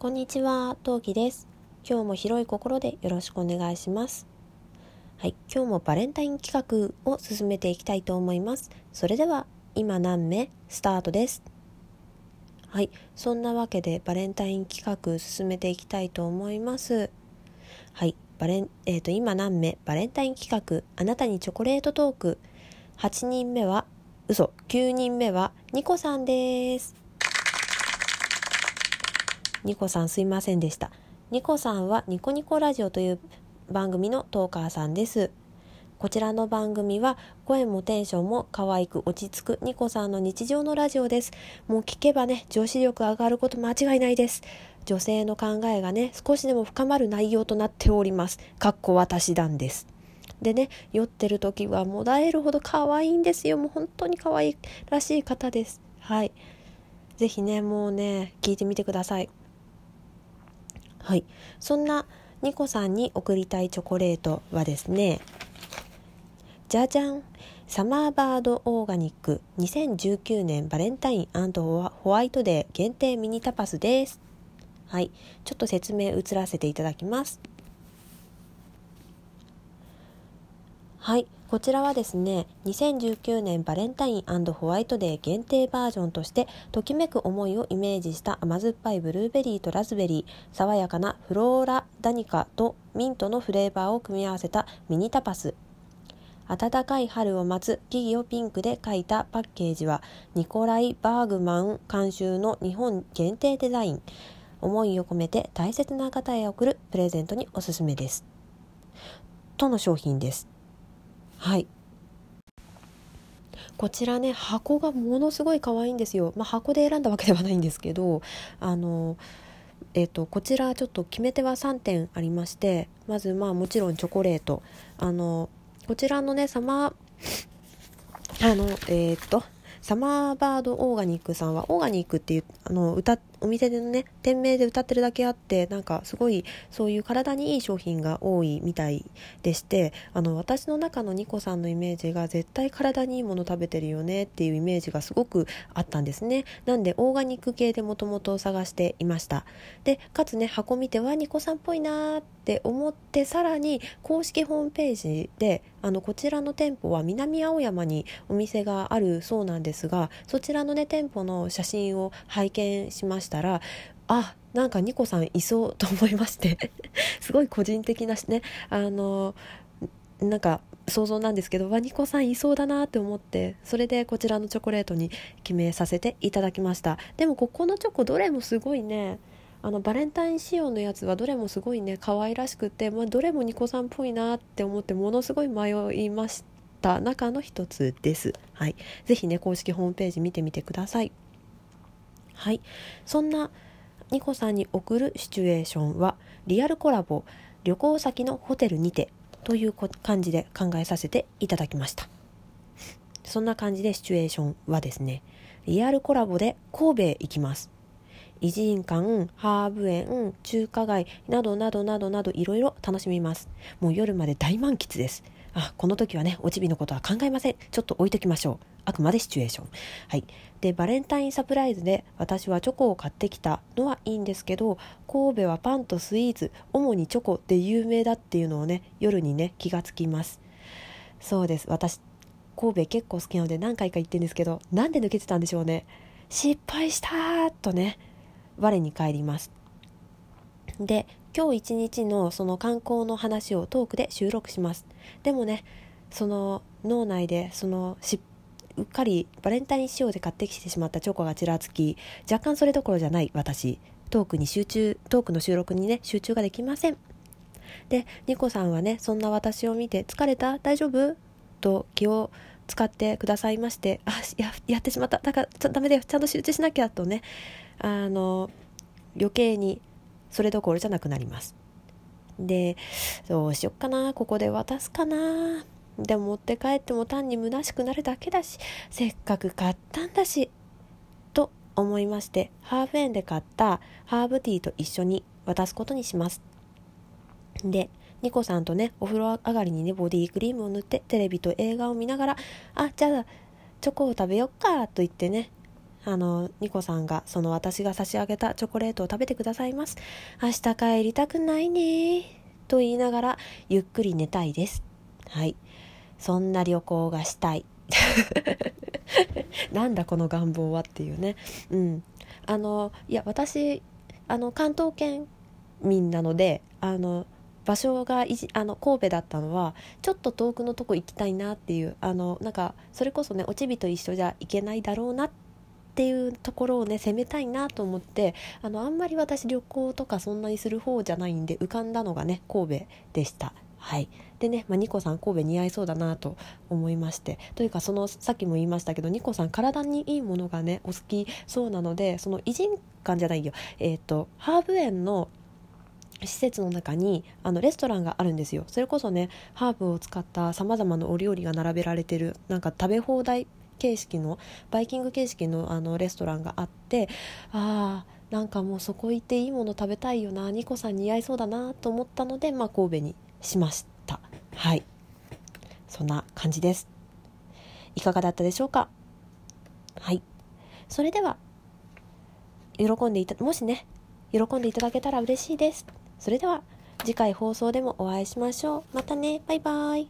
こんにちは、トウキです。今日も広い心でよろしくお願いします。はい、今日もバレンタイン企画を進めていきたいと思います。それでは、今何目スタートです。はい、そんなわけでバレンタイン企画進めていきたいと思います。はい、バレン、えっ、と、今何目？バレンタイン企画、あなたにチョコレートトーク。8人目は、嘘、9人目は、ニコさんです。ニコさんすいませんでした。ニコさんはニコニコラジオという番組のトーカーさんです。こちらの番組は声もテンションも可愛く落ち着くニコさんの日常のラジオです。もう聞けばね、女子力上がること間違いないです。女性の考えがね、少しでも深まる内容となっております。かっこ私なんです。でね、酔ってる時はもだえるほど可愛いんですよ。もう本当に可愛いらしい方です。はい。ぜひね、もうね、聞いてみてください。はい、そんなニコさんに送りたいチョコレートはですねじゃじゃんサマーバードオーガニック2019年バレンタインホワイトデー限定ミニタパスです。はい。ちょっと説明移らせていただきます。はい。こちらはですね2019年バレンタインホワイトデー限定バージョンとしてときめく思いをイメージした甘酸っぱいブルーベリーとラズベリー爽やかなフローラダニカとミントのフレーバーを組み合わせたミニタパス。暖かい春を待つ木々をピンクで描いたパッケージはニコライ・バーグマン監修の日本限定デザイン。思いを込めて大切な方へ送るプレゼントにおすすめです。との商品です。はい。こちらね箱がものすごい可愛いんですよ、まあ、箱で選んだわけではないんですけどあのえーと、こちらちょっと決め手は3点ありましてまずまあもちろんチョコレート。あのこちらのねサマーあのえっ、とサマーバードオーガニックさんはオーガニックっていうあの歌お店でのね店名で歌ってるだけあってなんかすごいそういう体にいい商品が多いみたいでしてあの私の中のニコさんのイメージが絶対体にいいもの食べてるよねっていうイメージがすごくあったんですね。なんでオーガニック系でもともと探していました。でかつね箱見てはニコさんっぽいなーって思ってさらに公式ホームページであのこちらの店舗は南青山にお店があるそうなんですがそちらのね店舗の写真を拝見しました。したらあなんかニコさんいそうと思いまして すごい個人的なねあのなんか想像なんですけどわニコさんいそうだなって思ってそれでこちらのチョコレートに決めさせていただきました。でもここのチョコどれもすごいねあのバレンタイン仕様のやつはどれもすごいね可愛らしくて、まあ、どれもニコさんっぽいなって思ってものすごい迷いました。中の一つです。はい。ぜひね公式ホームページ見てみてください。はい、そんなニコさんに送るシチュエーションはリアルコラボ旅行先のホテルにてという感じで考えさせていただきました。そんな感じでシチュエーションはですねリアルコラボで神戸へ行きます。偉人館ハーブ園中華街などなどなどなどいろいろ楽しみます。もう夜まで大満喫です。あこの時はねおちびのことは考えません。ちょっと置いときましょう。あくまでシチュエーション。はい。でバレンタインサプライズで私はチョコを買ってきたのはいいんですけど神戸はパンとスイーツ主にチョコで有名だっていうのをね夜にね気がつきます。そうです。私神戸結構好きなので何回か行ってるんですけどなんで抜けてたんでしょうね。失敗したとね我に返ります。で今日一日のその観光の話をトークで収録します。でもねその脳内でその失うっかりバレンタイン仕様で買ってきてしまったチョコがちらつき若干それどころじゃない私。トークに集中トークの収録にね集中ができません。でニコさんはねそんな私を見て「疲れた？大丈夫?」と気を使ってくださいまして「あややってしまった。だからちょダメだよ。ちゃんと集中しなきゃ」とね。あの余計にそれどころじゃなくなります。でどうしよっかな。ここで渡すかな。でも持って帰っても単に虚しくなるだけだしせっかく買ったんだしと思いましてハーフ円で買ったハーブティーと一緒に渡すことにします。でニコさんとねお風呂上がりにねボディークリームを塗ってテレビと映画を見ながらあじゃあチョコを食べよっかと言ってねあのニコさんがその私が差し上げたチョコレートを食べてくださいます。明日帰りたくないねと言いながらゆっくり寝たいです。はい。そんな旅行がしたい。なんだこの願望はっていうね。うん。あのいや私あの関東圏民なのであの場所がいじあの神戸だったのはちょっと遠くのとこ行きたいなっていうあのなんかそれこそねおちびと一緒じゃいけないだろうなっていうところをね攻めたいなと思ってあのあんまり私旅行とかそんなにする方じゃないんで浮かんだのがね神戸でした。はい、でね、まあ、ニコさん神戸似合いそうだなと思いまして。というかそのさっきも言いましたけどニコさん体にいいものがねお好きそうなのでその偉人館じゃないよ。えっ、ー、とハーブ園の施設の中にあのレストランがあるんですよ。それこそねハーブを使ったさまざまなお料理が並べられてるなんか食べ放題形式のバイキング形式のあのレストランがあってああなんかもうそこ行っていいもの食べたいよなニコさん似合いそうだなと思ったので、まあ、神戸にしましたはいそんな感じですいかがだったでしょうか？はいそれでは喜んでいたもしね喜んでいただけたら嬉しいですそれでは次回放送でもお会いしましょう。またね。バイバーイ。